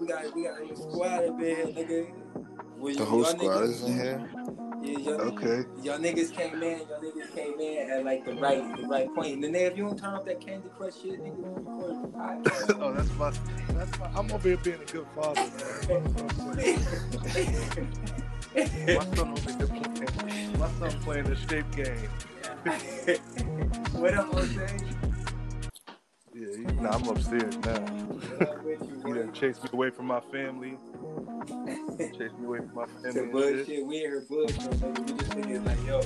we got we got a squad up in here, nigga. The whole squad niggas- is in here. Yeah, y'all, Okay. y'all niggas came in, y'all niggas came in at like the right the right point. And then if you don't turn off that Candy Crush shit, nigga, we record the podcast. oh, that's my, that's my. I'm over here being a good father, man. My son over here playing. My son playing the shape game. what up, Jose? Nah, I'm upstairs now. What up with you, done chased me away from my family. Chased me away from my family. Shit. bullshit. We in here bullshit, nigga. We just thinking like, yo,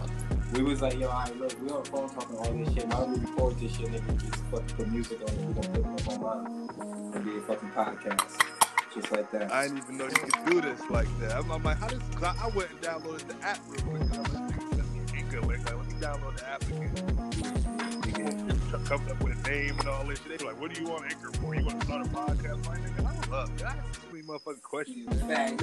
we was like, yo, all right, look, we on the phone talking all this shit. Why we record this shit, nigga? Just fucking put music on it. We gonna put it up online and be a fucking podcast, just like that. I didn't even know you could do this like that. I'm, I'm like, how does? Cause I, I went and downloaded the app real quick. I'm like, nigga, me an Anchor link. Like, let me download the app again. Coming up with a name and all this shit. They were like, what do you want Anchor for? You want to start a podcast? My nigga, I don't love. I ask so many motherfucking questions. Fact,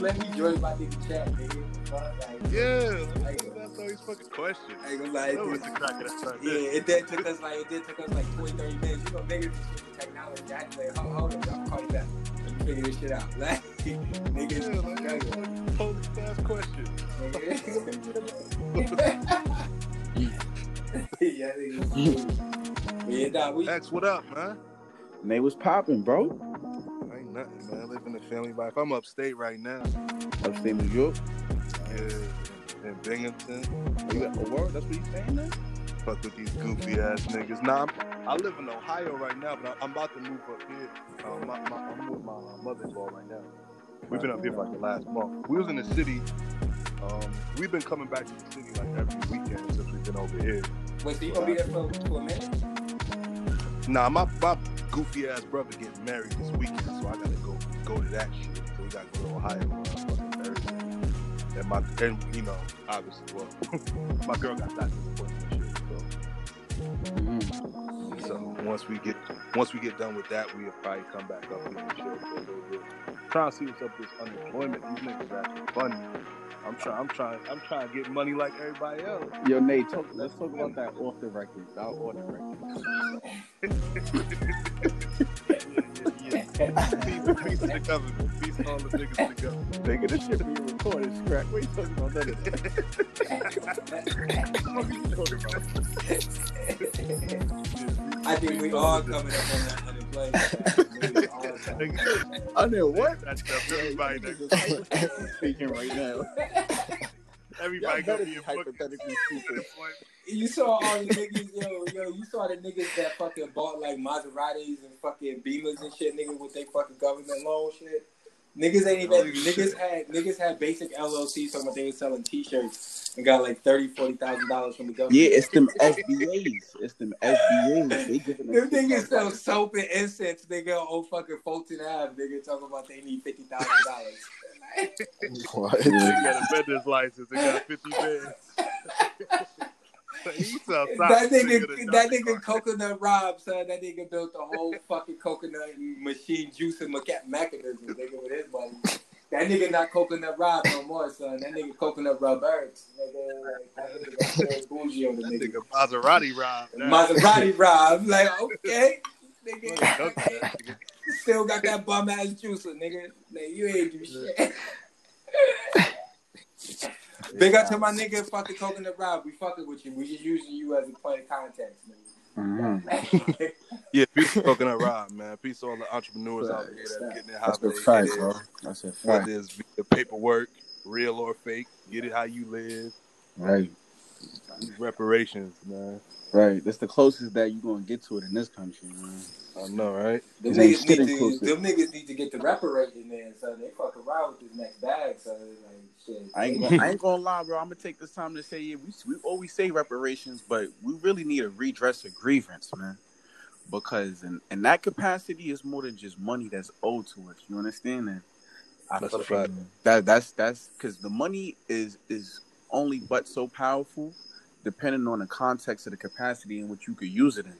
let me join my nigga chat, nigga. Fuck, like, Yeah, Like- that's all these fucking questions. I ain't gonna I lie, know it it's the crack of that time. Yeah, it did took us like it did took us like 20, 30 minutes. You know, niggas is shit technology. I had to like, hold, hold up, I'll call you back. Let figure this shit out. Like, Yeah, niggas, like, struggle, like, police ass questions. yeah, niggas. Yeah, nah, we. X, what up, man? They was popping, bro. Ain't nothing, man. Living the family life. I'm upstate right now. Upstate New York. Yeah, in Binghamton. You got a word? That's what you saying there? Fuck with these goofy ass niggas. Nah, I'm, I live in Ohio right now, but I'm about to move up here. Um, my, my, I'm with my mother-in-law right now. We've been up here for like the last month. We was in the city. Um, we've been coming back to the city like every weekend since we've been over here. Wait, so you gonna be there for, for a minute? Nah, my, my goofy ass brother getting married this weekend, so I gotta go go to that shit. So we gotta go to Ohio. And my and you know, obviously, well, my girl got that appointment and shit. So Mm-hmm. So once we get once we get done with that, we'll probably come back up here and chill for a little bit. Trying to see what's up with this unemployment. These niggas acting funny. I'm trying. I'm trying. I'm trying to get money like everybody else. Yo, Nate, talk, let's talk about that off the record. Not on the record. Peace, peace to the government. Peace to all the niggas in the government. Nigga, this shit be recorded, scrap. We ain't talking about that. What are you talking about? I think we all coming up on that unemployment. We all coming. I know what? That's that's everybody. That, speaking right now. Everybody Y'all gonna be be a hypothetically speaking. You saw all the niggas, yo, yo, you saw the niggas that fucking bought like Maseratis and fucking Beamers and shit, nigga, with their fucking government loan shit. Niggas ain't even, Holy niggas shit. had, niggas had basic LLCs talking about they was selling t-shirts and got like thirty, forty thousand dollars from the government. Yeah, it's them SBAs. It's them SBAs. They giving Them them niggas sell soap and incense, nigga, old fucking Fulton Ave, nigga, talking about they need fifty thousand dollars. What? They got a vendor's license. They got 50 bands. He's. That the nigga, that nigga Coconut Rob, son, that nigga built the whole fucking coconut machine juicing mecha- mechanism, nigga, with his money. That nigga not Coconut Rob no more, son. That nigga Coconut nigga. Like, that nigga bougie on the That nigga. nigga Maserati Rob. Maserati Rob, like, okay. Nigga, that nigga. Still got that bum ass juicer, nigga. Nigga, you ain't do shit. Big up to my nigga fucking Coconut Rob. We fucking with you. We just using you as a point of contact, Mhm. Nigga. Mm. Yeah, peace to Coconut Rob, man. Peace to all the entrepreneurs out there that's getting it how That's a they fact, it. bro. That's a Whether it's the paperwork, real or fake, get it how you live. Right. Reparations, man. Right. That's the closest that you're gonna get to it in this country, man. I know, right? Them niggas, need to, them niggas need to get the reparating in, so they fuck around with this next bag, so like shit. I ain't gonna, I ain't gonna lie, bro. I'm gonna take this time to say, yeah, we we always say reparations, but we really need a redress of grievance, man. Because in, in that capacity, is more than just money that's owed to us. You understand that? I That's a fact. That that's that's because the money is is only but so powerful, depending on the context of the capacity in which you could use it in.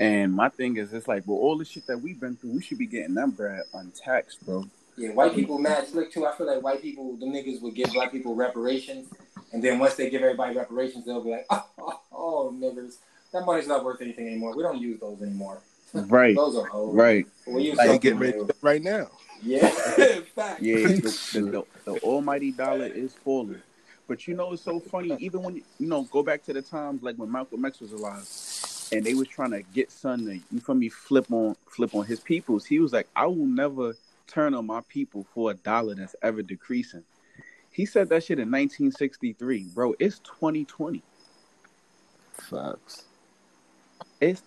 And my thing is, it's like, well, all the shit that we've been through, we should be getting them bread untaxed, bro. Yeah, white people mad slick too. I feel like white people, the niggas would give black people reparations, and then once they give everybody reparations, they'll be like, oh, oh, oh niggas, that money's not worth anything anymore. We don't use those anymore. Right. those are old. Right. We use They something getting ready to new. right now. Yeah, fact. Yeah, the, the, the, the almighty dollar is falling. But you know, it's so funny. Even when you know, go back to the times like when Malcolm X was alive, and they was trying to get son to you feel me flip on flip on his peoples. He was like, I will never turn on my people for a dollar that's ever decreasing. He said that shit in 1963, bro. It's 2020. Facts. It's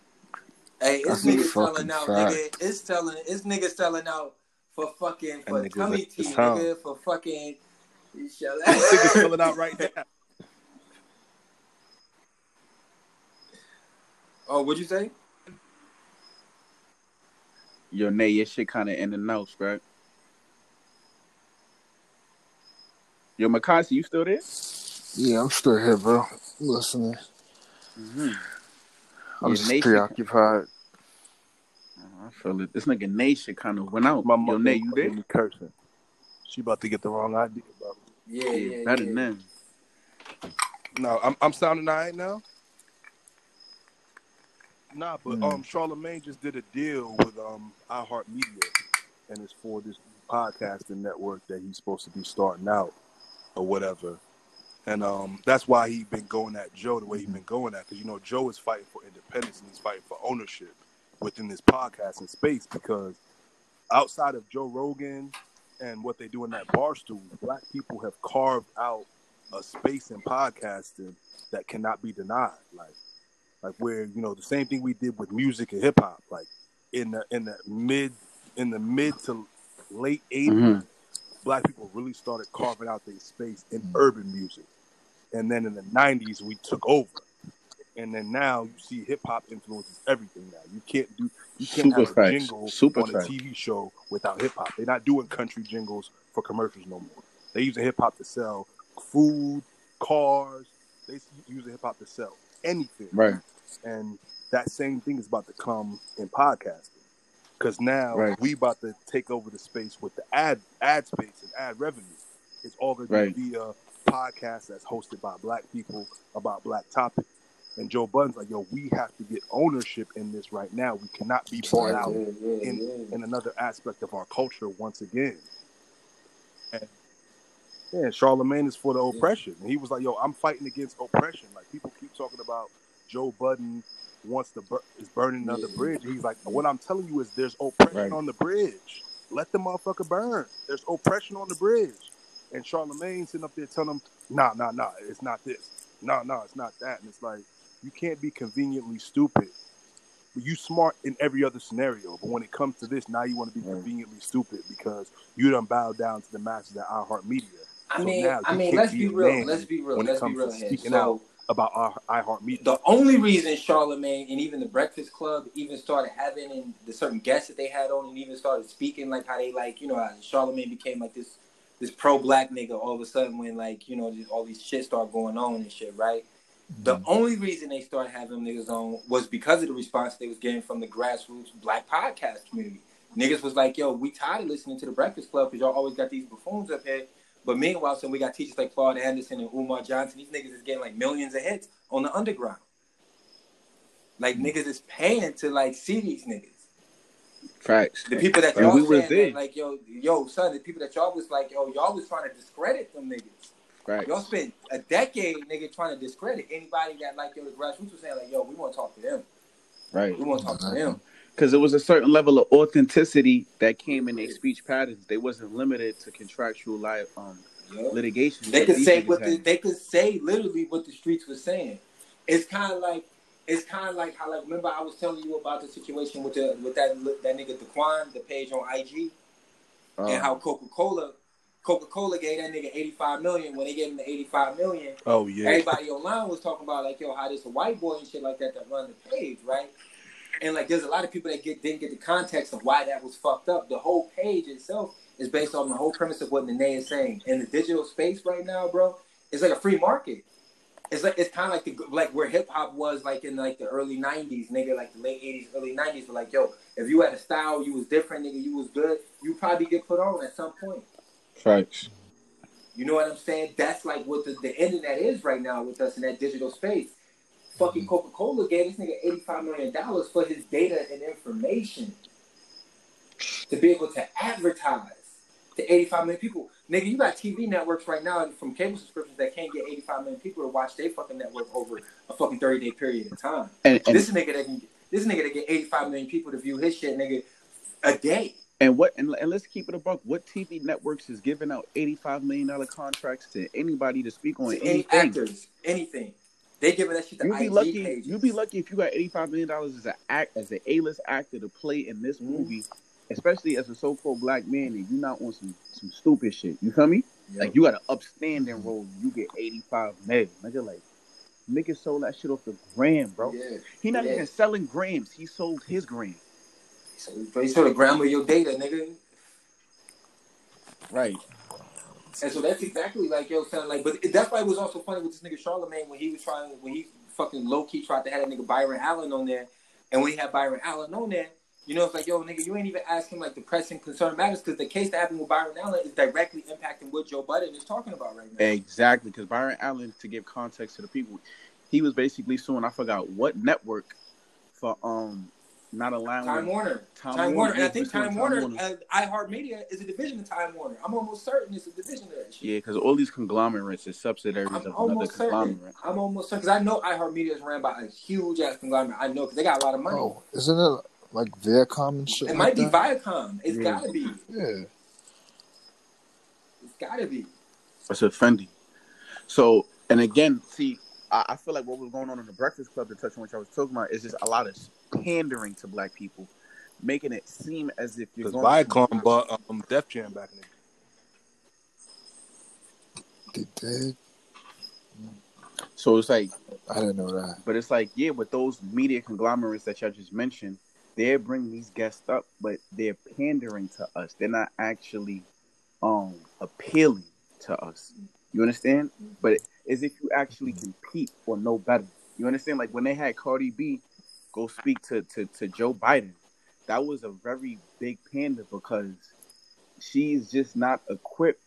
Hey, it's niggas selling out, fact. nigga. It's selling. It's niggas selling out for fucking for niggas tummy tea, nigga. For fucking. You shall- Niggas filling out right now. Oh, what'd you say? your nay, your shit kind of in the out, right? Yo, Makasi, you still there? Yeah, I'm still here, bro. Listening. Mm-hmm. I'm Yeah, just Nate- preoccupied. I feel it. This nigga Nay shit kind of went out. My Yo, mother Nay, you there? me cursing. She about to get the wrong idea, bro. Yeah, Yeah, yeah, better yeah. than them. No, I'm I'm sounding all right now. Nah, but Mm. um, Charlemagne just did a deal with um iHeartMedia, and it's for this podcasting network that he's supposed to be starting out or whatever. And um, that's why he's been going at Joe the way he's been going at, because you know Joe is fighting for independence and he's fighting for ownership within this podcasting space. Because outside of Joe Rogan and what they do in that bar stool, black people have carved out a space in podcasting that cannot be denied. Like, like where you know the same thing we did with music and hip hop. Like in the in the mid in the mid to late 80s Mhm. black people really started carving out their space in urban music. And then in the '90s, we took over. And then now you see hip hop influences everything. Now you can't do you can't Super have a jingle Super on a. TV show without hip hop. They're not doing country jingles for commercials no more. They using hip hop to sell food, cars. They using hip hop to sell anything. Right. And that same thing is about to come in podcasting. Because now Right. we about to take over the space with the ad ad space and ad revenue. It's all going Right. to be a podcast that's hosted by black people about black topics. And Joe Budden's like, yo, we have to get ownership in this right now. We cannot be bought out yeah, yeah, in, yeah. in another aspect of our culture once again. And yeah, Charlemagne is for the oppression. And he was like, yo, I'm fighting against oppression. Like people talking about Joe Budden wants to bur- is burning another bridge. He's like, what I'm telling you is there's oppression Right. on the bridge. Let the motherfucker burn. There's oppression on the bridge. And Charlemagne sitting up there telling him, nah, nah, nah, it's not this. Nah, nah, it's not that. And it's like, you can't be conveniently stupid. You smart in every other scenario, but when it comes to this, now you want to be Right. conveniently stupid because you done bowed down to the masses at iHeartMedia I So mean, now I mean, let's be be real. Let's be real. Let's be comes real to here. speaking So out. About our iHeartMedia. the only reason Charlemagne and even the Breakfast Club even started having and the certain guests that they had on and even started speaking like how they like you know how Charlemagne became like this this pro black nigga all of a sudden when like you know all these shit start going on and shit right. The mm-hmm. only reason they started having niggas on was because of the response they was getting from the grassroots black podcast community. Niggas was like, yo, we tired of listening to the Breakfast Club because y'all always got these buffoons up here. But meanwhile, so we got teachers like Claude Anderson and Umar Johnson. These niggas is getting like millions of hits on the underground. Like hmm. niggas is paying to like see these niggas. Facts. The people that y'all we was saying that, like yo, yo, son, the people that y'all was like, yo, y'all was trying to discredit them niggas. Right. Y'all spent a decade, nigga, trying to discredit anybody that like yo, the grassroots was saying like, yo, we want to talk to them. Right. We want to talk to them. Because it was a certain level of authenticity that came in their speech patterns. They wasn't limited to contractual li- um, litigation. They could say what the, they could say literally what the streets were saying. It's kind of like it's kind of like how like remember I was telling you about the situation with the with that that nigga Daquan, the page on IG, and Uh, how Coca Cola Coca Cola gave that nigga eighty five million when they gave him the eighty five million. Oh yeah, Everybody online was talking about like yo how this a white boy and shit like that that run the page right. And like, there's a lot of people that get didn't get the context of why that was fucked up. The whole page itself is based on the whole premise of what Nene is saying. In the digital space right now, bro, it's like a free market. It's like it's kind of like the like where hip hop was like in like the early '90s, nigga, like the late '80s, early '90s. But like, yo, if you had a style, you was different, nigga, you was good, you probably get put on at some point. facts. You know what I'm saying? That's like what the, the internet is right now with us in that digital space. Fucking Coca Cola gave this nigga eighty five million dollars for his data and information to be able to advertise to eighty five million people. Nigga, you got TV networks right now from cable subscriptions that can't get eighty five million people to watch their fucking network over a fucking thirty day period of time. And, and this nigga that can this nigga that get eighty five million people to view his shit, nigga, a day. And what and, and let's keep it a buck. What TV networks is giving out eighty five million dollar contracts to anybody to speak on To any anything? actors, anything. They giving that shit to You'd be lucky. pages. You'd be lucky if you got eighty five million dollars as an act as an A list actor to play in this Mm-hmm. movie, especially as a so called black man, and you not on some some stupid shit. You feel me? Yo, Like you got an upstanding role, you get eighty five million. Nigga, like nigga sold that shit off the gram, bro. Yeah. He not Yeah. even selling grams. He sold his gram. So you sort of grandma your data, nigga. Right. And so that's exactly like yo sound like, but that's why it was also funny with this nigga Charlemagne when he was trying when he fucking low key tried to have that nigga Byron Allen on there, and when he had Byron Allen on there, you know it's like yo nigga, you ain't even asking like the pressing concern matters because the case that happened with Byron Allen is directly impacting what Joe Budden is talking about right now. Exactly, because Byron Allen, to give context to the people, he was basically suing. I forgot what network for um not allowing Time Warner, Time Time, Warner, Warner, and I think for sure, Time Time Warner, Warner. uh, iHeartMedia is a division of Time Warner. I'm almost certain it's a division of that shit. Yeah, because all these conglomerates is subsidiaries I'm of another almost certain. conglomerate. I'm almost certain because I know iHeartMedia is ran by a huge ass conglomerate. I know because they got a lot of money. Oh, isn't it like Viacom and shit? It like might be? Viacom. It's Yeah. gotta be. Yeah. It's gotta be. It's offending. So, and again, see, I, I feel like what was going on in the Breakfast Club to touch on what I was talking about is just a lot of pandering to black people, making it seem as if you're Because going Viacom bought um, Def Jam back in the They did. So it's like, I didn't know that. but it's like, yeah, with those media conglomerates that y'all just mentioned, they're bringing these guests up, but they're pandering to us. They're not actually um appealing to us. You understand? But as if you actually compete or know better. You understand? Like when they had Cardi B go speak to, to, to Joe Biden, that was a very big panda because she's just not equipped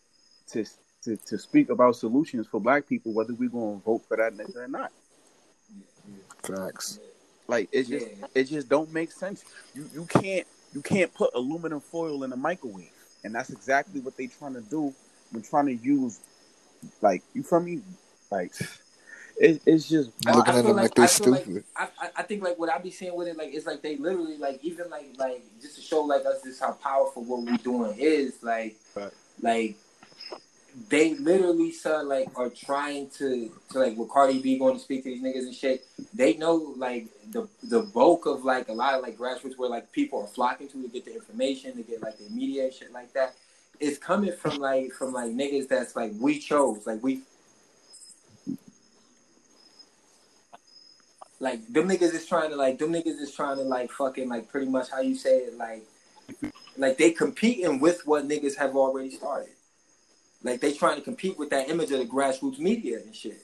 to to, to speak about solutions for black people, whether we're gonna vote for that nigga or not. Facts. Like it just Yeah. it just don't make sense. You you can't you can't put aluminum foil in a microwave, and that's exactly what they trying to do when trying to use like you from me like it, it's just I'm looking at them like, like- they I feel like- stupid. I, I, I think like what I be seeing with it, like it's like they literally like even like like just to show like us just how powerful what we're doing is like Right. like they literally son like are trying to to like with Cardi B going to speak to these niggas and shit. They know like the the bulk of like a lot of like grassroots where like people are flocking to to get the information to get like the media and shit like that. It's coming from like from like niggas that's like we chose like we like them niggas is trying to like them niggas is trying to like fucking like pretty much how you say it like like they competing with what niggas have already started. Like they trying to compete with that image of the grassroots media and shit.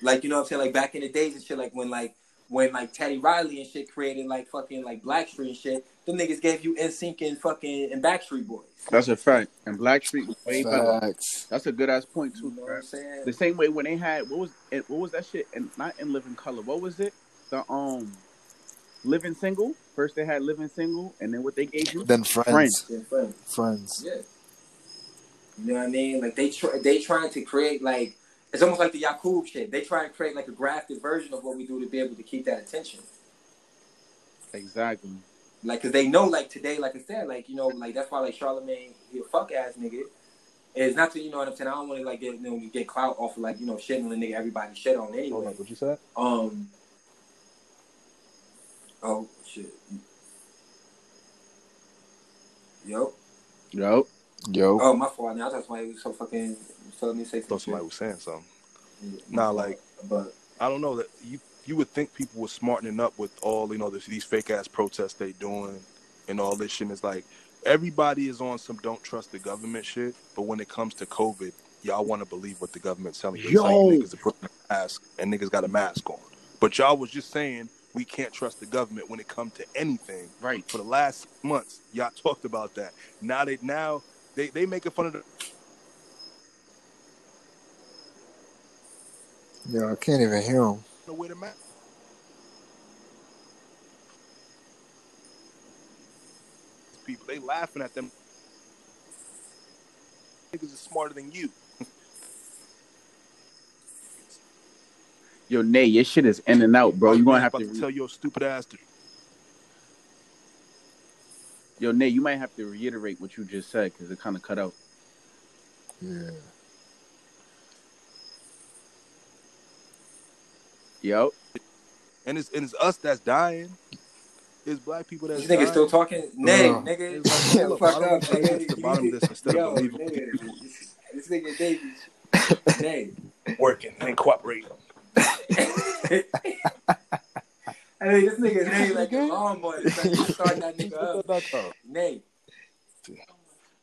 Like you know what I'm saying? Like back in the days and shit, like when like when like Teddy Riley and shit created like fucking like Blackstreet and shit, them niggas gave you NSYNC and fucking and Backstreet Boys. that's a fact. And Blackstreet was way better. Facts. That's a good ass point You too. know what. I'm saying? The same way when they had what was it, what was that shit and not in Living Color. What was it? The um Living Single. First they had Living Single, and then what they gave you? Then friends. Friends. Yeah, friends. Friends. Yeah. You know what I mean? Like they try, they trying to create like it's almost like the Yakub shit. They try and create like a grafted version of what we do to be able to keep that attention. Exactly. Like, cause they know, like today, like I said, like you know, like that's why like Charlemagne, he a fuck ass nigga. It's not to you know what I'm saying. I don't want to like get you know get clout off of like you know shitting on the nigga everybody shit on Hold anyway. on, what you said? Um. Oh shit. Yo. Yo. Yo. Oh my fault. Now I thought somebody was so fucking telling me to say I some thought somebody was saying something. Yeah, Nah, like- but I don't know that you you would think people were smartening up with all you know this, these fake ass protests they doing and all this shit. And it's like everybody is on some don't trust the government shit, but when it comes to COVID, y'all want to believe what the government's telling you. They Yo. you niggas to put on a mask and niggas got a mask on, but y'all was just saying we can't trust the government when it comes to anything. Right. For the last months, y'all talked about that. Now they now they they making fun of the Yo, I can't even hear him. know where the map. People, they laughing at them. Niggas is smarter than you. Yo, Nay, your shit is in and out, bro. You're gonna have about to. to Re- tell your stupid ass to Yo, Nay, you might have to reiterate what you just said because it kind of cut out. Yeah. Yo, and it's and it's us that's dying. It's black people that's This nigga dying. still talking? Nay, nigga. It's like, Shut the fuck up, nigga. the bottom of this instead of Yo, nigga, people. This nigga Davies. Nay. working and cooperating. I mean, this nigga Nay like a lawnmower. It's like you start that nigga up. Nay.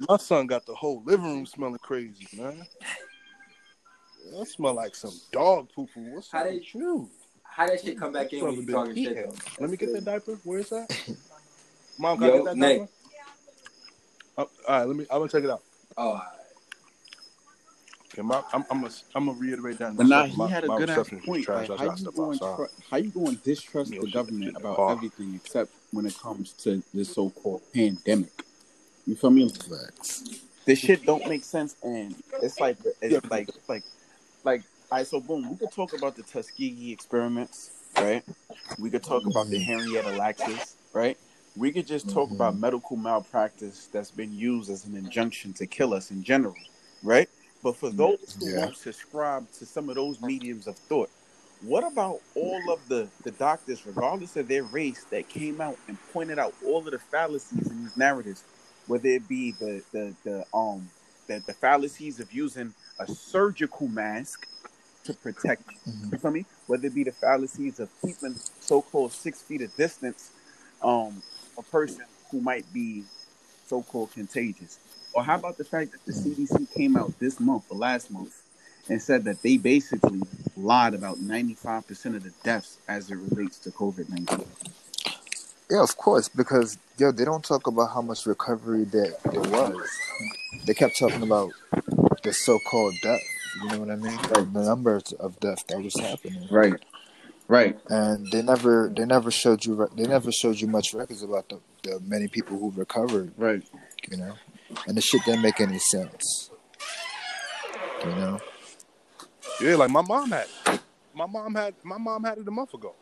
My son got the whole living room smelling crazy, man. That smell like some dog poo poo. What's How up they- with you? How that shit come back in when Brother you talking shit though? Let me get that diaper. Where is that? Mom, can I get that Nate. diaper? Oh, all right, let me. I'm gonna check it out. Oh, alright. Okay, my, I'm, I'm gonna, I'm gonna reiterate that. but nah, second. he my, had a my good ass point. Trash. Like, how gotta you going? Tr- how you going to distrust the government about car. everything except when it comes to this so-called pandemic? You feel me? Facts. this shit don't make sense and it's like it's Yeah. like like like all right so boom we could talk about the tuskegee experiments right? We could talk about the henrietta Lackses right? We could just talk Mhm. about medical malpractice that's been used as an injunction to kill us in general right? But for those who Yeah. won't subscribe to some of those mediums of thought what about all of the the doctors regardless of their race that came out and pointed out all of the fallacies in these narratives whether it be the the the um the, the fallacies of using a surgical mask to protect Mhm. you feel me? Whether it be the fallacies of keeping so-called six feet of distance, um, a person who might be so-called contagious, or how about the fact that the CDC came out this month or last month and said that they basically lied about ninety-five percent of the deaths as it relates to COVID nineteen. Yeah, of course, because yo, they don't talk about how much recovery there there was. They kept talking about the so-called death. You know what I mean? Like the numbers of death that was happening, Right, right. and they never they never showed you they never showed you much records about the, the many people who recovered. Right. You know, and the shit didn't make any sense. You know, Yeah, like my mom had. My mom had. My mom had it a month ago,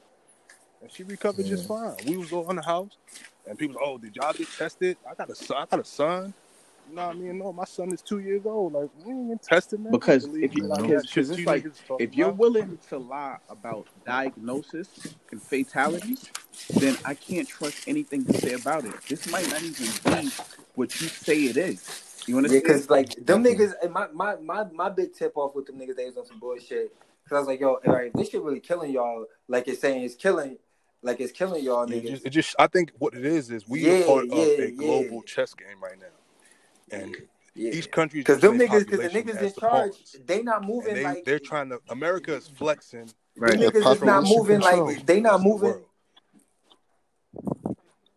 and she recovered just fine. We was all in the house, and people, oh, did y'all get tested? I got a son. I got a son. You know what I mean? No, my son is two years old. Like we ain't get tested, man. Because if you, like, it's you like if you're about. willing to lie about diagnosis and fatalities, then I can't trust anything you say about it. This might not even be what you say it is. You Yeah, understand? because like them niggas, my, my my my big tip off with them niggas, they was on some bullshit. Cause I was like, yo, all right, this shit really killing y'all. Like it's saying it's killing, like it's killing y'all Yeah, niggas. it just, it just, I think what it is is we Yeah, are part yeah, of a yeah. global chess game right now, and Yeah. each country Cause them niggas, cause the niggas in charge, they not moving and they like they're trying to. America is flexing. Them right. Yeah, niggas is not moving control. like they not Rest the moving.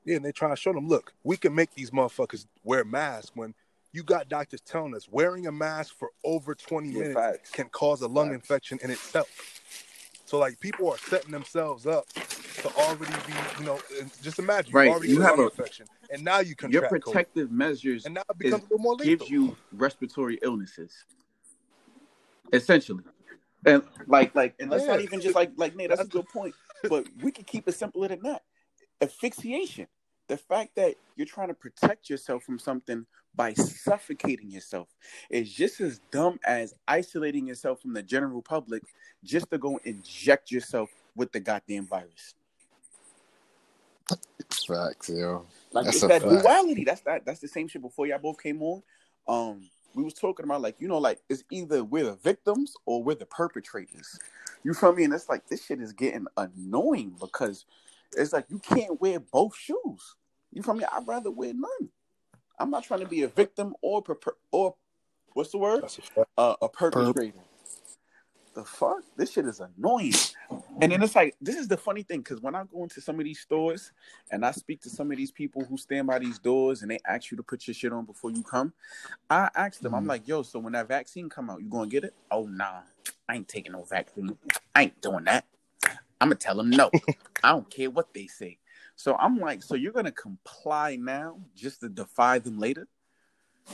Yeah, and they trying to show them, look, we can make these motherfuckers wear masks when you got doctors telling us wearing a mask for over 20 Yeah, minutes facts. can cause a lung Facts. infection in itself. So like people are setting themselves up to already be, you know, just imagine Right, you already you have lung a- infection and now you Your contract COVID. protective measures And now it becomes is- a little more lethal. gives you respiratory illnesses, essentially. And like, like, and that's not even just like, like, Nate, that's a good point. But we can keep it simpler than that. Asphyxiation. The fact that you're trying to protect yourself from something by suffocating yourself is just as dumb as isolating yourself from the general public just to go inject yourself with the goddamn virus. facts, yo. Like That's it's a that fact. duality. That's that. That's the same shit. Before y'all both came on, um, we was talking about like you know like it's either we're the victims or we're the perpetrators. You feel me? And it's like this shit is getting annoying because it's like you can't wear both shoes. You feel me? I'd rather wear none. I'm not trying to be a victim or perper- or what's the word? A uh, a perpetrator. The fuck? This shit is annoying. And then it's like, this is the funny thing, because when I go into some of these stores and I speak to some of these people who stand by these doors and they ask you to put your shit on before you come, I ask them, I'm Mhm. like, yo, so when that vaccine come out, you gonna get it? Oh nah, I ain't taking no vaccine. I ain't doing that. I'm gonna tell them no. I don't care what they say. So I'm like, so you're gonna comply now just to defy them later?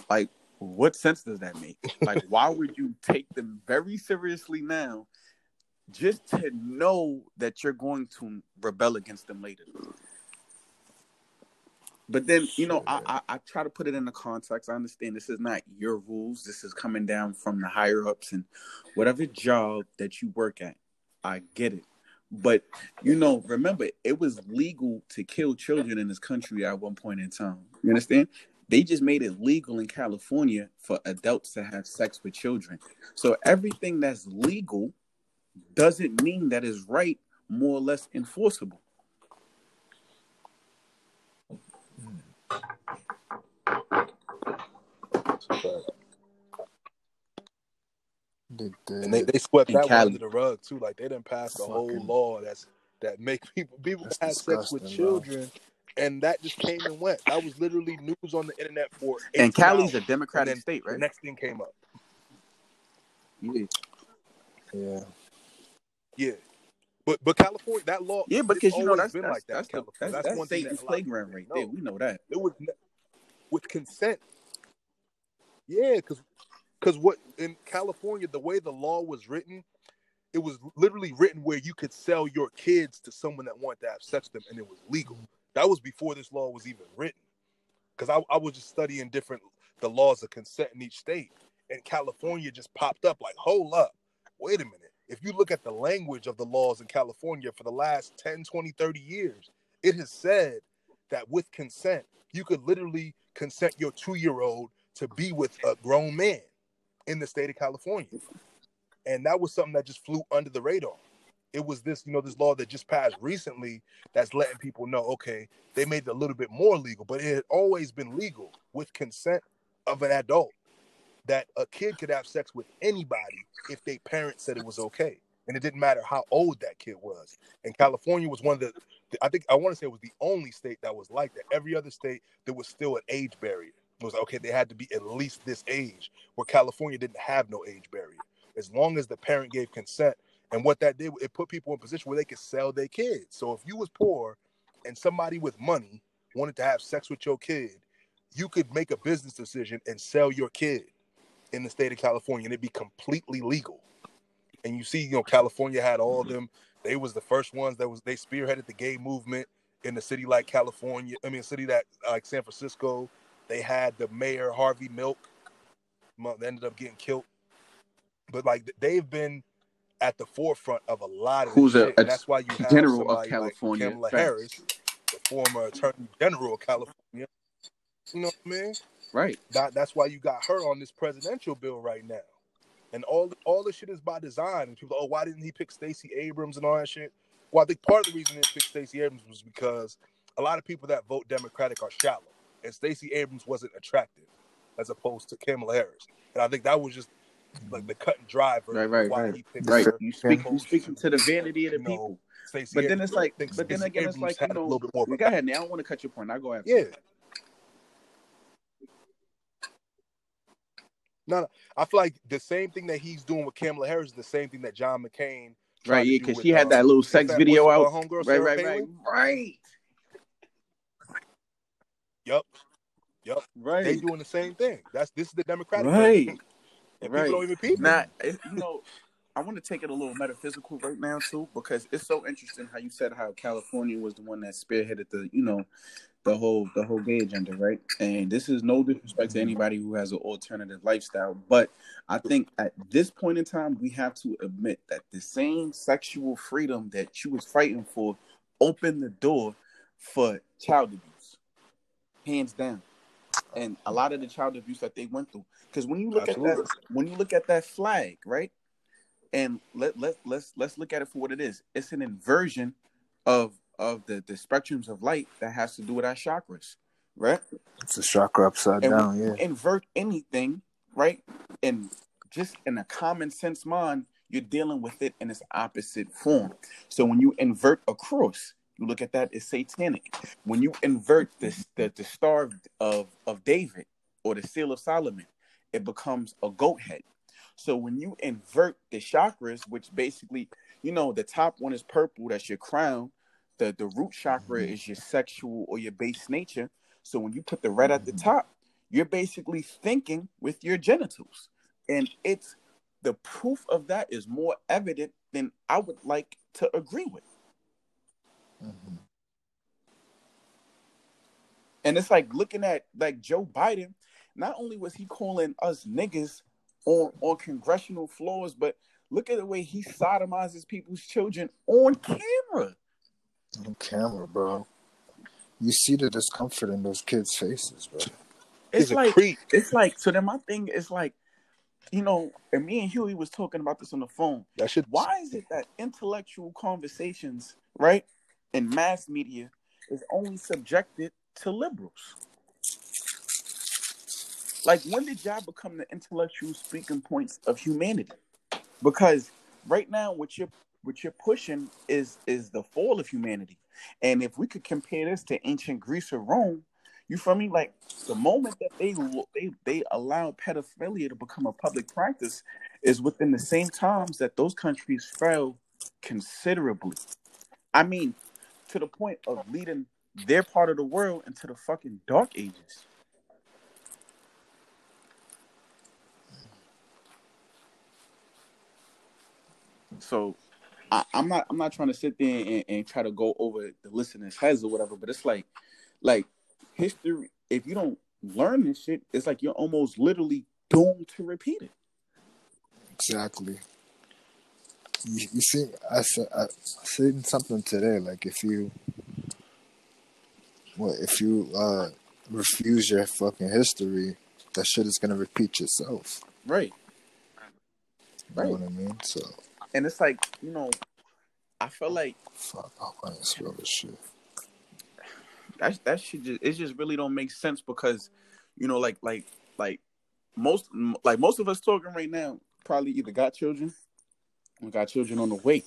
Like, what sense does that make? Like, why would you take them very seriously now just to know that you're going to rebel against them later? But then, you know, I, I, I try to put it in the context. I understand this is not your rules. This is coming down from the higher ups and whatever job that you work at. I get it. But you know, remember, it was legal to kill children in this country at one point in time. You understand? They just made it legal in California for adults to have sex with children. So everything that's legal doesn't mean that is right, more or less enforceable. The, the, and they, they swept In that one Cali. under the rug too. Like they didn't pass the whole law that's that make people people have sex with disgusting, bro. children, and that just came and went. That was literally news on the internet for. And 18 Cali's a hours. Democratic And then state, The right? next thing came up. Yeah. yeah. Yeah, but but California that law. Yeah, it's because you know always that's been that's like that. that's, California. that's, that's one thing Satan's that a lot of people playground right there. We know that. It was ne- with consent. Yeah, because because what in California the way the law was written, it was literally written where you could sell your kids to someone that wanted to have sex with them, and it was legal. That was before this law was even written. Because I, I was just studying different the laws of consent in each state, and California just popped up like, hold up, wait a minute. If you look at the language of the laws in California for the last 10, 20, 30 years, it has said that with consent, you could literally consent your two year old to be with a grown man in the state of California. And that was something that just flew under the radar. It was this, you know, this law that just passed recently that's letting people know, okay, they made it a little bit more legal, but it had always been legal with consent of an adult that a kid could have sex with anybody if their parents said it was okay. And it didn't matter how old that kid was. And California was one of the, I think, I want to say it was the only state that was like that. Every other state, there was still an age barrier. Was like, okay, they had to be at least this age, where California didn't have no age barrier. As long as the parent gave consent. And what that did, it put people in position where they could sell their kids. So if you was poor and somebody with money wanted to have sex with your kid, you could make a business decision and sell your kid in the state of California and it'd be completely legal. And you see, you know, California had all them. They was the first ones that was they spearheaded the gay movement in a city like California. I mean, a city that like San Francisco. They had the mayor Harvey Milk. They ended up getting killed. But like they've been at the forefront of a lot of Who's a- shit. a and that's why you have general of California. like Kamala. Harris, the former Attorney General of California. You know what I mean? Right. That, that's why you got her on this presidential bill right now. And all all this shit is by design. And people, oh, why didn't he pick Stacey Abrams and all that shit? Well, I think part of the reason they picked Stacey Abrams was because a lot of people that vote Democratic are shallow, and Stacey Abrams wasn't attractive as opposed to Kamala Harris. And I think that was just like the cut and dry version Right, right, why right. he picked Right. her. You speak you opposed speaking to the vanity of the you know, people. Stacey But then it's like I think but then Stacey again it's like had you a little know bit more. go ahead now. I want to cut your point. I go after. Yeah. you. I feel like the same thing that he's doing with Kamala Harris is the same thing that John McCain. Right, yeah, because with, she had um, that little sex that- video out. her homegirl, Right, Sarah right, right, right, Yep, yep. right, They doing the same thing. That's this is the Democratic right. version. and right. people don't even peep. it. Now, it, you know, I want to take it a little metaphysical right now too, because it's so interesting how you said how California was the one that spearheaded the, you know, the whole the whole gay agenda, right? And this is no disrespect to anybody who has an alternative lifestyle, but I think at this point in time, we have to admit that the same sexual freedom that you was fighting for opened the door for child abuse, hands down. And a lot of the child abuse that they went through, because when you look at that, when you look at that flag, right? And let let let's let's look at it for what it is. It's an inversion of of the the spectrums of light that has to do with our chakras, right? It's a chakra upside And down. Yeah. invert anything, right? And just in a common sense mind, you're dealing with it in its opposite form. So when you invert a cross, you look at that as satanic. When you invert the the, the star of of David or the seal of Solomon, it becomes a goat head. So when you invert the chakras, which basically you know, the top one is purple, that's your crown. The the root chakra Mhm. is your sexual or your base nature. So when you put the red at the Mhm. top, you're basically thinking with your genitals. And it's the proof of that is more evident than I would like to agree with. Mhm. And it's like looking at like Joe Biden, not only was he calling us niggas on, on congressional floors, but look at the way he sodomizes people's children on camera. On camera, bro. You see the discomfort in those kids' faces, bro. It's He's a like creep. it's like so then my thing is like, you know, and me and Huey was talking about this on the phone. That shit. Why is it that intellectual conversations, right, in mass media is only subjected to liberals? Like, when did y'all become the intellectual speaking points of humanity? Because right now, what you're what you're pushing is is the fall of humanity. And if we could compare this to ancient Greece or Rome, you feel me? Like the moment that they they they allow pedophilia to become a public practice is within the same times that those countries fell considerably. I mean, to the point of leading their part of the world into the fucking dark ages. So I, I'm not I'm not trying to sit there and, and try to go over the listeners' heads or whatever, but it's like like history, if you don't learn this shit, it's like you're almost literally doomed to repeat it. Exactly. You, you see, I I said something today. Like if you, what if you uh refuse your fucking history, that shit is gonna repeat itself. Right. You Right. know what I mean? So And it's like, you know, I feel like fuck. I want to spill this shit. that that shit just it just really don't make sense because, you know, like like like most like most of us talking right now probably either got children or got children on the way.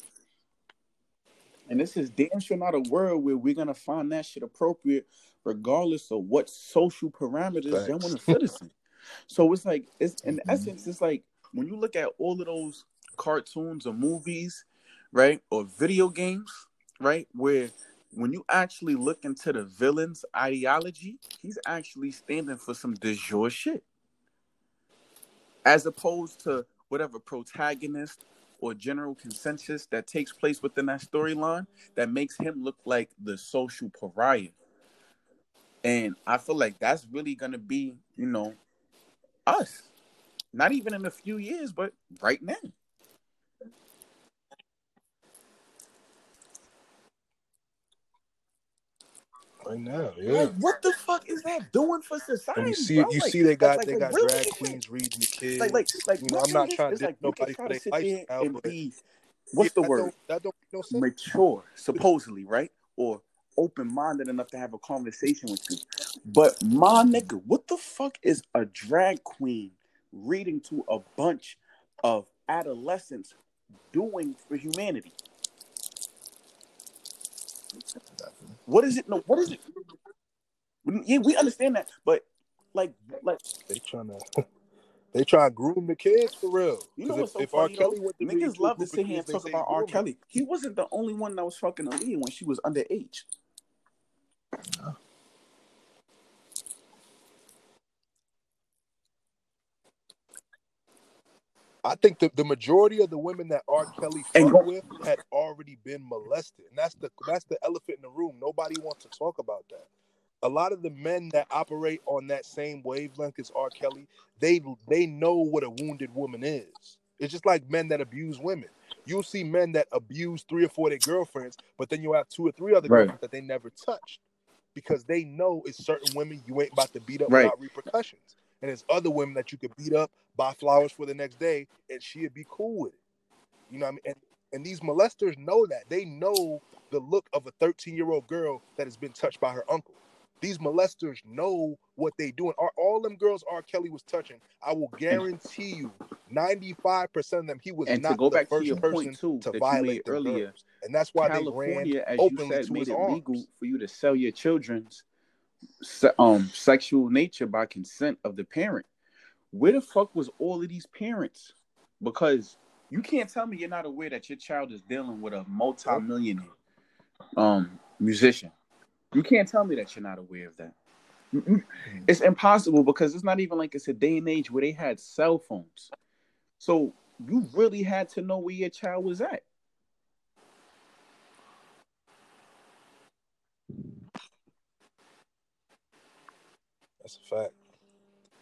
And this is damn sure not a world where we're gonna find that shit appropriate, regardless of what social parameters they want to fit us in. So it's like it's in Mhm. essence, it's like when you look at all of those cartoons or movies, right, or video games, right, where when you actually look into the villain's ideology, he's actually standing for some de jour shit. As opposed to whatever protagonist or general consensus that takes place within that storyline that makes him look like the social pariah. And I feel like that's really gonna be, you know, us. Not even in a few years, but right now. Right now, yeah. Like, what the fuck is that doing for society? And you see, bro? you Like- see, they got like- they got really? drag queens reading the kids. Like, like, like, You know, I'm not trying to like, nobody try for to their sit there lifestyle, and be, what's Yeah, the word? Don't, that don't make no sense. mature, supposedly, right? Or open minded enough to have a conversation with you. But my nigga, what the fuck is a drag queen reading to a bunch of adolescents doing for humanity? What is it? No, what is it? Yeah, we understand that, but like, like They trying to. They try to groom the kids for real. you know what's so if, if R. funny Kelly though? went to read Niggas love to sit here and talk about R. Kelly. He wasn't the only one that was fucking Aaliyah when she was underage. I think the, the majority of the women that R. Kelly And go- with had already been molested, and that's the that's the elephant in the room. Nobody wants to talk about that. A lot of the men that operate on that same wavelength as R. Kelly, they they know what a wounded woman is. It's just like men that abuse women. You'll see men that abuse three or four of their girlfriends, but then you have two or three other Right. girlfriends that they never touched because they know it's certain women you ain't about to beat up Right. without repercussions. And there's other women that you could beat up, buy flowers for the next day, and she'd be cool with it. You know what I mean? And, and these molesters know that. They know the look of a 13 year old girl that has been touched by her uncle. These molesters know what they doing. Are all them girls R. Kelly was touching? I will guarantee you, 95% of them, he was And not to go the back to your person point too to violate earlier, girls. And that's why they ran California, as you openly said, to made his it arms. legal for you to sell your children's se- um sexual nature by consent of the parent. Where the fuck was all of these parents? Because You can't tell me you're not aware that your child is dealing with a multi-millionaire um musician. You can't tell me that you're not aware of that. It's impossible because it's not even like it's a day and age where they had cell phones. So you really had to know where your child was at. That's a fact.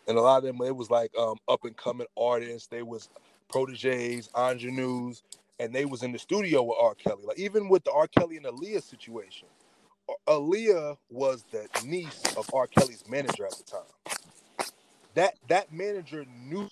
And a lot of them, it was like um, up and coming artists. They was proteges, ingenues, and they was in the studio with R. Kelly. Like even with the R. Kelly and Aaliyah situation, Aaliyah was the niece of R. Kelly's manager at the time. That that manager knew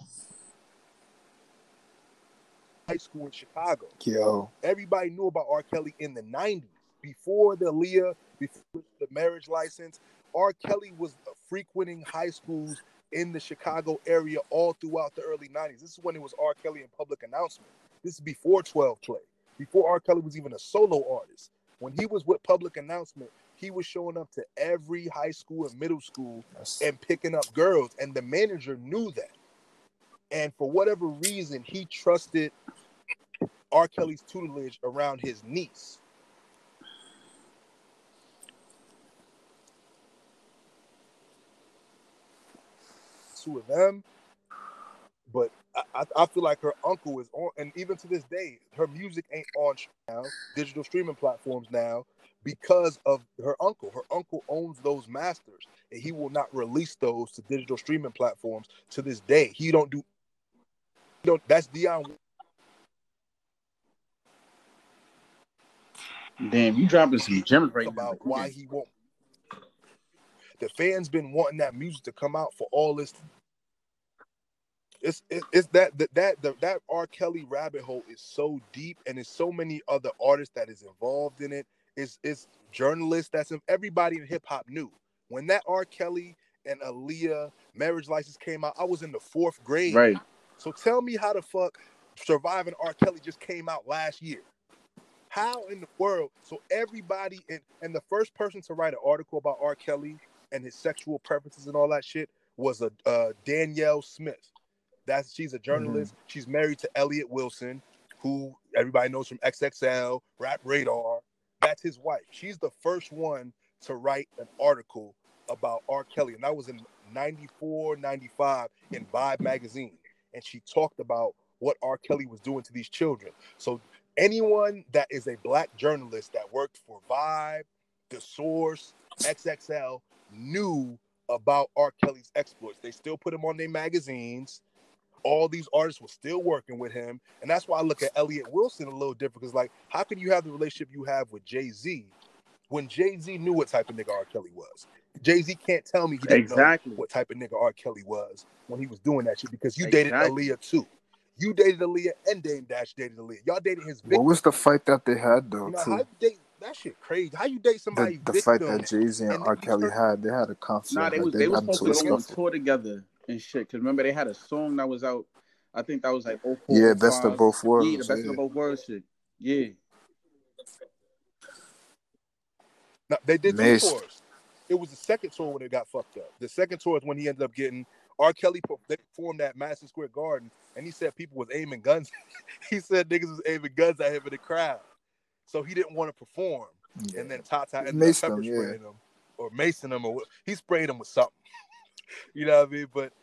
high school in Chicago. Yo, Everybody knew about R. Kelly in the 90s. Before the Aaliyah, before the marriage license, R. Kelly was frequenting high schools in the Chicago area all throughout the early 90s. This is when it was R. Kelly in public announcement. This is before 12 Play, before R. Kelly was even a solo artist. When he was with public announcement, he was showing up to every high school and middle school that's, and picking up girls, and the manager knew that. And for whatever reason, he trusted R. Kelly's tutelage around his niece. Two of them, but I, I, feel like her uncle is on, and even to this day, her music ain't on now, digital streaming platforms now, because of her uncle. Her uncle owns those masters, and he will not release those to digital streaming platforms to this day. He don't do. He don't. That's Dion. Damn, you dropping some gems right now. about why he won't. The fans been wanting that music to come out for all this. It's it, it's that that that the, that R. Kelly rabbit hole is so deep, and there's so many other artists that is involved in it. It's it's journalists that's in, everybody in hip hop knew when that R. Kelly and Aaliyah marriage license came out. I was in the fourth grade. Right. So tell me how the fuck surviving R. Kelly just came out last year. How in the world? So everybody and and the first person to write an article about R. Kelly and his sexual preferences and all that shit was a uh, Danyel Smith. That's she's a journalist. She's married to Elliott Wilson, who everybody knows from XXL, Rap Radar. That's his wife. She's the first one to write an article about R. Kelly, and that was in 94, 95 in Vibe magazine. And she talked about what R. Kelly was doing to these children. So anyone that is a black journalist that worked for Vibe, The Source, XXL knew about R. Kelly's exploits. They still put him on their magazines. All these artists were still working with him. And that's why I look at Elliott Wilson a little different. Because, like, how can you have the relationship you have with Jay Z when Jay Z knew what type of nigga R. Kelly was? Jay Z can't tell me he didn't Exactly. know what type of nigga R. Kelly was when he was doing that shit because you dated Exactly. Aaliyah too. You dated Aaliyah and Dame Dash dated Aaliyah. Y'all dated his victim. what was the fight that they had though? You know, how Too you date that shit crazy. How you date somebody the fight that Jay Z and and R. Kelly had, they had a conflict. Nah, they like, was they was supposed to go on tour together and shit. Cause remember they had a song that was out. I think that was like 04, Yeah, oh best of both worlds. Yeah, the best yeah. of both worlds shit. Yeah. No, they did two Mace. tours. It was the second tour when it got fucked up. The second tour is when he ended up getting R. Kelly. They performed at Madison Square Garden, and he said people was aiming guns. he said niggas was aiming guns at him in the crowd, so he didn't want to perform. Yeah. And then Tata Maced up pepper him, yeah. him or macing him, or he sprayed him with something. you know what I mean? But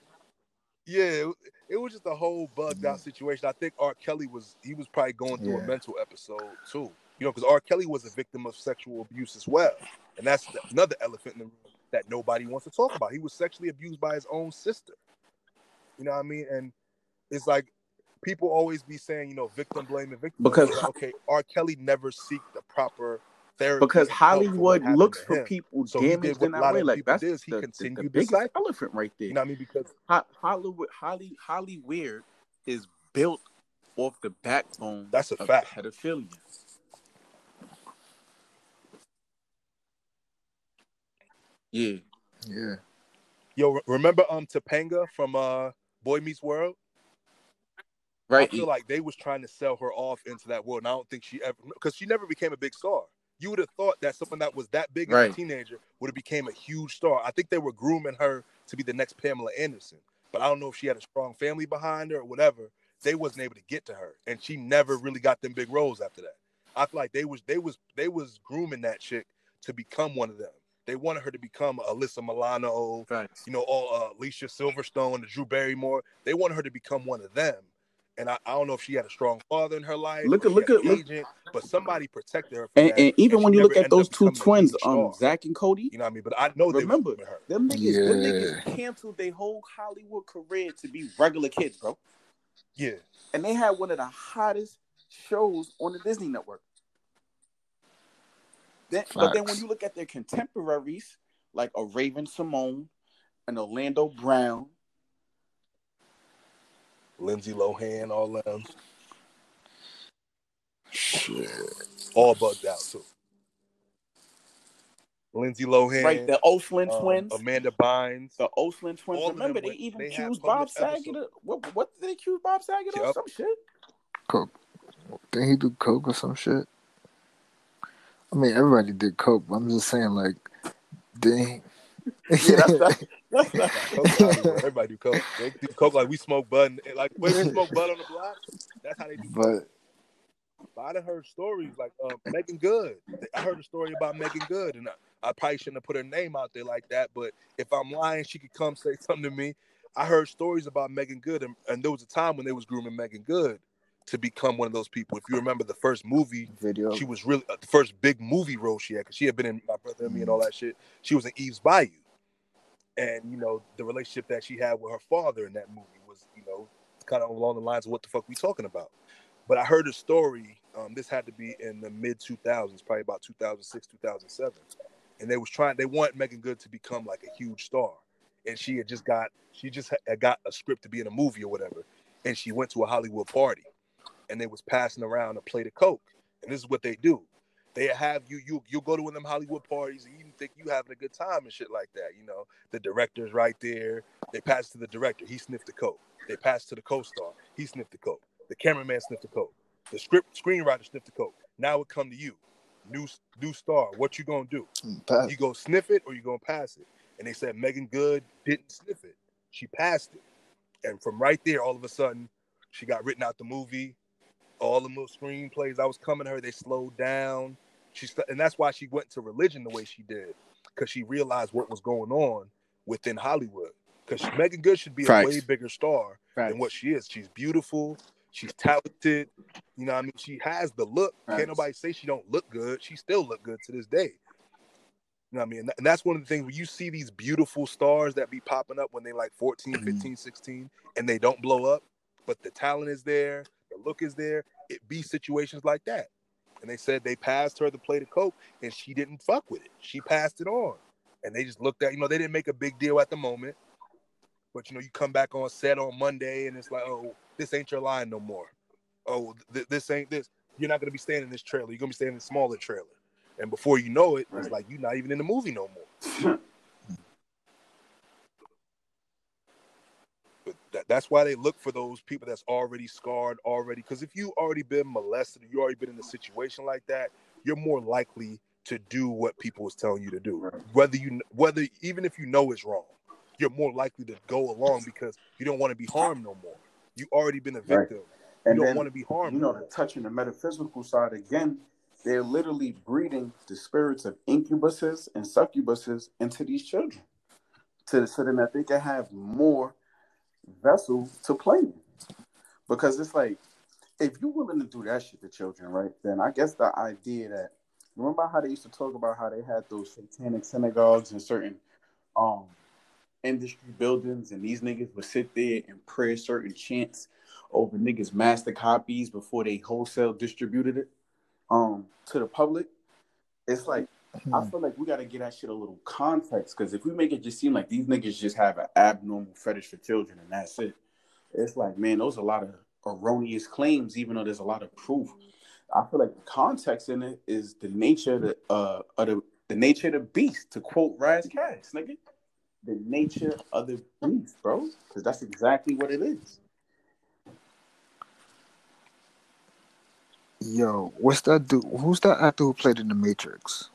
yeah, it, it was just a whole bugged out mm. situation. I think R. Kelly was he was probably going through a mental episode too. You know, because R. Kelly was a victim of sexual abuse as well, and that's another elephant in the room that nobody wants to talk about. He was sexually abused by his own sister. You know what I mean? And it's like people always be saying, you know, victim blaming victim. Because- It's okay, R. Kelly never seek the proper therapy Because and for Hollywood looks for him. people So he damaged in a that lot way. of Like that's is he the, the, continued the to biggest cycle. elephant right there. You know what I mean? Because Ho- Hollywood, Holly, Holly Weird is built off the backbone That's a of fact. pedophilia. Yeah, Yeah. yo, remember um Topanga from uh Boy Meets World? Right. I feel like they was trying to sell her off into that world, and I don't think she ever because she never became a big star. You would have thought that someone that was that big as a teenager would have became a huge star. I think they were grooming her to be the next Pamela Anderson, but I don't know if she had a strong family behind her or whatever. they wasn't able to get to her, and she never really got them big roles after that. I feel like they was they was they was grooming that chick to become one of them. They wanted her to become Alyssa Milano, Facts. you know, all uh, Alicia Silverstone, the Drew Barrymore. They wanted her to become one of them. And I, I don't know if she had a strong father in her life. Look at- look at- look- agent, but somebody protected her. From And, and even she when you look at those two twins, huge um. Zach and Cody, you know what I mean. But I know they Remember, was grooming her. them niggas, them Yeah. niggas canceled their whole Hollywood career to be regular kids, bro. Yeah, And they had one of the hottest shows on the Disney network. Then, but then when you look at their contemporaries, like a Raven-Symoné, an Orlando Brown, Lindsay Lohan, all them, Shit. all bugged out too. Lindsay Lohan, right? The Olsen um, twins, Amanda Bynes. the Olsen twins. all Remember, they went- even they had accused Bob Saget. Of, what, what did they accuse Bob Saget of? Yup. Some shit. Coke. Didn't he do coke or some shit? I mean, everybody did coke. But I'm just saying, like, didn't he? Yeah, that's, that's, that's, coke. Everybody do coke. They do coke like we smoke bud. Like when they smoke bud on the block, that's how they do. but But I done heard stories like um, Meagan Good. I heard a story about Meagan Good, and I, I probably shouldn't have put her name out there like that. But if I'm lying, she could come say something to me. I heard stories about Meagan Good, and, and there was a time when they was grooming Meagan Good to become one of those people. If you remember the first movie, video. she was really uh, the first big movie role she had because she had been in My Brother and Me and all that shit. She was in Eve's Bayou, and you know the relationship that she had with her father in that movie was you know kind of along the lines of what the fuck we talking about. But I heard a story. Um, this had to be in the mid 2000s, probably about 2006, 2007, and they was trying. They want Meagan Good to become like a huge star, and she had just got she just had got a script to be in a movie or whatever, and she went to a Hollywood party, and they was passing around a plate of coke, and this is what they do. They have you you you go to one of them Hollywood parties and you think you having a good time and shit like that. You know, the director's right there. They pass to the director, he sniffed the coke. They pass to the co-star, he sniffed the coke. The cameraman sniffed the coke. The script screenwriter sniffed the coke. Now it come to you, new new star. What you gonna do? Pass. You gonna sniff it or you gonna pass it? And they said Meagan Good didn't sniff it. She passed it. And from right there, all of a sudden, she got written out the movie. All the little screenplays I was coming to her, they slowed down. She st- and that's why she went to religion the way she did, because she realized what was going on within Hollywood. Because Meagan Good should be a way bigger star than what she is. She's beautiful. She's talented. You know, what I mean, she has the look. Facts. Can't nobody say she don't look good. She still look good to this day. You know what I mean? And, that's one of the things when you see these beautiful stars that be popping up when they like 14, Mhm. 15, 16, and they don't blow up, but the talent is there, the look is there. It be situations like that. And they said they passed her the plate of coke and she didn't fuck with it. She passed it on. And they just looked at, you know, they didn't make a big deal at the moment. But you know, you come back on set on Monday and it's like, oh, this ain't your line no more. Oh, th- this ain't this. You're not gonna be staying in this trailer. You're gonna be staying in the smaller trailer. And before you know it, it's like you're not even in the movie no more. But that, that's why they look for those people that's already scarred already. Because if you already been molested, you already been in a situation like that, you're more likely to do what people is telling you to do. Whether you whether even if you know it's wrong, you're more likely to go along because you don't want to be harmed no more. You already been a Right. victim. And you don't want to be harmed. you know, to touching the metaphysical side again, they're literally breeding the spirits of incubuses and succubuses into these children, to so that they can have more vessel to play in. Because it's like, if you're willing to do that shit to children, right? Then I guess the idea that remember how they used to talk about how they had those satanic synagogues in certain um industry buildings, and these niggas would sit there and pray certain chants over niggas master copies before they wholesale distributed it um to the public. It's like I feel like we gotta get that shit a little context because if we make it just seem like these niggas just have an abnormal fetish for children and that's it, it's like man, those are a lot of erroneous claims, even though there's a lot of proof. I feel like the context in it is the nature of the uh of the, the nature of the beast, to quote Ras Kass, nigga. The nature of the beast, bro. Because that's exactly what it is. Yo, what's that dude? Who's that actor who played in The Matrix?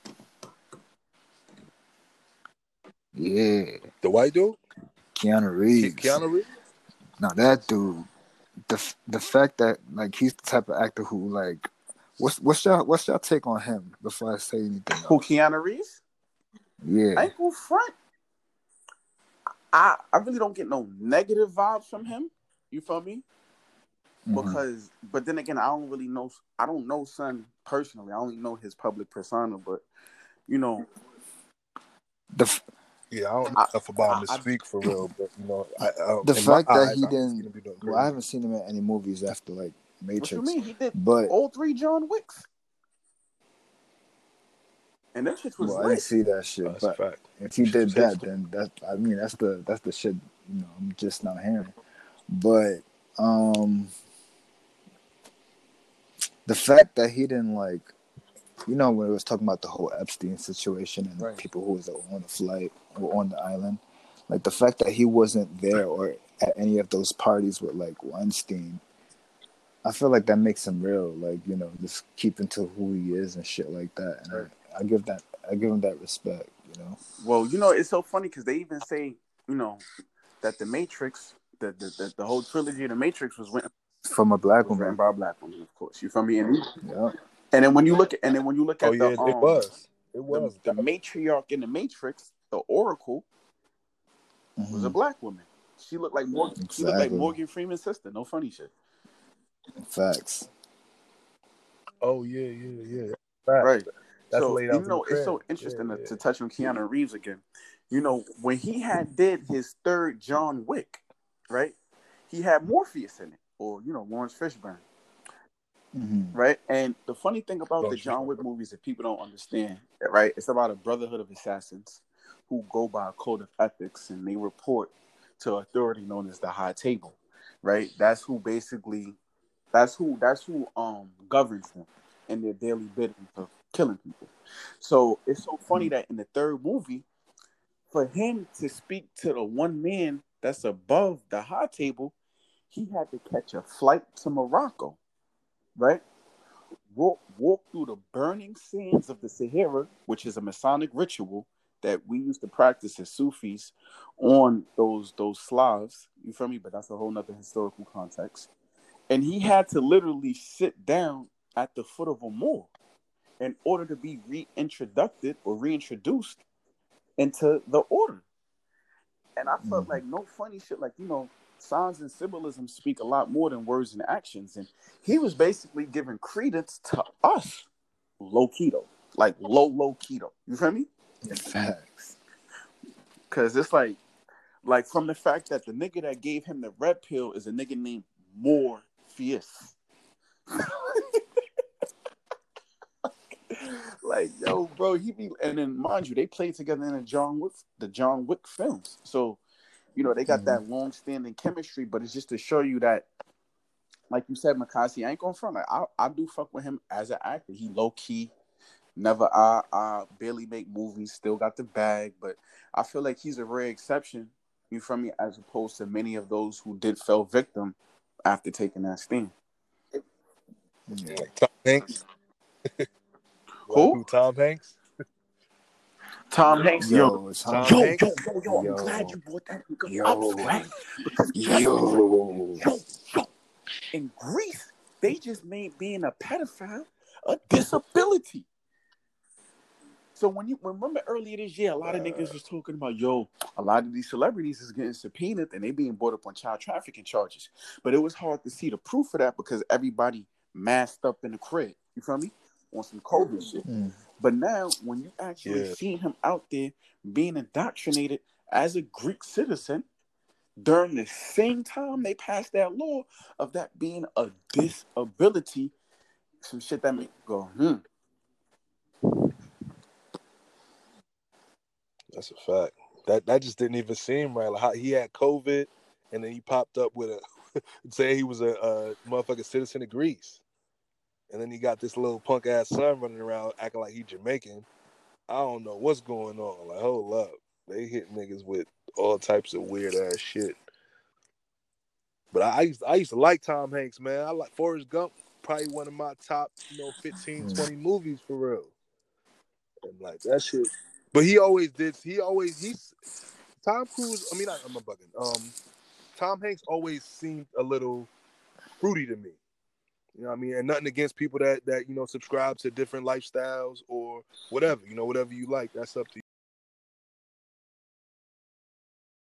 Yeah, The white dude, Keanu Reeves. Keanu Reeves. Now that dude, the the fact that like he's the type of actor who like what's what's your what's your take on him before I say anything? Who Keanu Reeves? I Yeah, ain't gonna front. I I really don't get no negative vibes from him. You feel me? Mhm. Because, but then again, I don't really know. I don't know Son personally. I only know his public persona. But you know, the f- Yeah, I don't know I- enough about him to I- speak for real, but you know, I, I, The fact that eyes, he I didn't- see him be doing well, great. I haven't seen him in any movies after like what you Matrix, mean? He did but all three John Wicks, and that shit was well, I didn't see that shit. That's a but fact. if he did that, then that I mean that's the that's the shit. You know, I'm just not hearing. But um, the fact that he didn't like, you know, when it was talking about the whole Epstein situation and Right. people who was on the flight or on the island, like the fact that he wasn't there or at any of those parties with like Weinstein. I feel like that makes him real, like you know, just keeping to who he is and shit like that. And Right. I, I give that, I give him that respect, you know. Well, you know, it's so funny because they even say, you know, that the Matrix, the the, the, the whole trilogy of the Matrix was written, From a black was written woman, by a black woman, of course. You feel me? And, yeah. and then when you look at and then when you look at Oh yeah, the, it um, was. It the, was. the matriarch in the Matrix, the Oracle, was a Mhm. black woman. She looked like Morgan. She looked like Morgan Freeman's sister. No funny shit. Facts. Oh yeah, yeah, yeah. Fact. Right. That's so laid out you know, it's so interesting Yeah, to, yeah. to touch on Keanu Reeves again. You know, when he had did his third John Wick, right? He had Morpheus in it, or you know, Laurence Fishburne, hmm right? And the funny thing about the John Wick movies that people don't understand, right? It's about a brotherhood of assassins who go by a code of ethics and they report to authority known as the High Table, right? That's who basically, that's who that's who um governs them in their daily bidding of killing people. So it's so funny that in the third movie, for him to speak to the one man that's above the high table, he had to catch a flight to Morocco, right? Walk, walk through the burning sands of the Sahara, which is a Masonic ritual that we used to practice as Sufis on those those Slavs. You feel me? But that's a whole nother historical context. And he had to literally sit down at the foot of a mole in order to be reintroduced or reintroduced into the order. And I felt Mhm. like no funny shit, like, you know, signs and symbolism speak a lot more than words and actions. And he was basically giving credence to us, low keto, like low, low keto. You feel me? Facts. Because it's like, like from the fact that the nigga that gave him the red pill is a nigga named Morpheus. like, yo, bro, he be, and then mind you, they played together in the John Wick, the John Wick films. So, you know, they got that mm-hmm. long standing chemistry, but it's just to show you that, like you said, Makasi, I ain't going front. Like, I, I do fuck with him as an actor. He low key, never, I, I barely make movies, still got the bag, but I feel like he's a rare exception, you from me, as opposed to many of those who did fell victim after taking that stand. Yeah. Tom Hanks. Who? Like Tom Hanks. Tom Hanks, yo, Yo, Tom yo, yo, Hanks? yo, yo, Yo. I'm glad you brought that nigga Yo. up, right? Because Yo. yo, yo, in Greece, they just made being a pedophile a disability. So when you remember earlier this year, a lot of niggas was talking about, yo, a lot of these celebrities is getting subpoenaed and they being brought up on child trafficking charges. But it was hard to see the proof of that because everybody masked up in the crib. You feel me? On some COVID shit. Mm. But now, when you actually Yeah. see him out there being indoctrinated as a Greek citizen, during the same time they passed that law of that being a disability, some shit that make go, hmm. That's a fact. That that just didn't even seem right. Like how he had COVID, and then he popped up with a say he was a, a motherfucking citizen of Greece, and then he got this little punk ass son running around acting like he Jamaican. I don't know what's going on. Like hold up, they hit niggas with all types of weird ass shit. But I, I used I used to like Tom Hanks, man. I like Forrest Gump, probably one of my top, you know, 15, Mm. 20 movies for real. And like that shit. But he always did. He always he's Tom Cruise. I mean, I, I'm not bugging. Um, Tom Hanks always seemed a little fruity to me. You know what I mean? And nothing against people that that you know subscribe to different lifestyles or whatever. You know, whatever you like, that's up to you.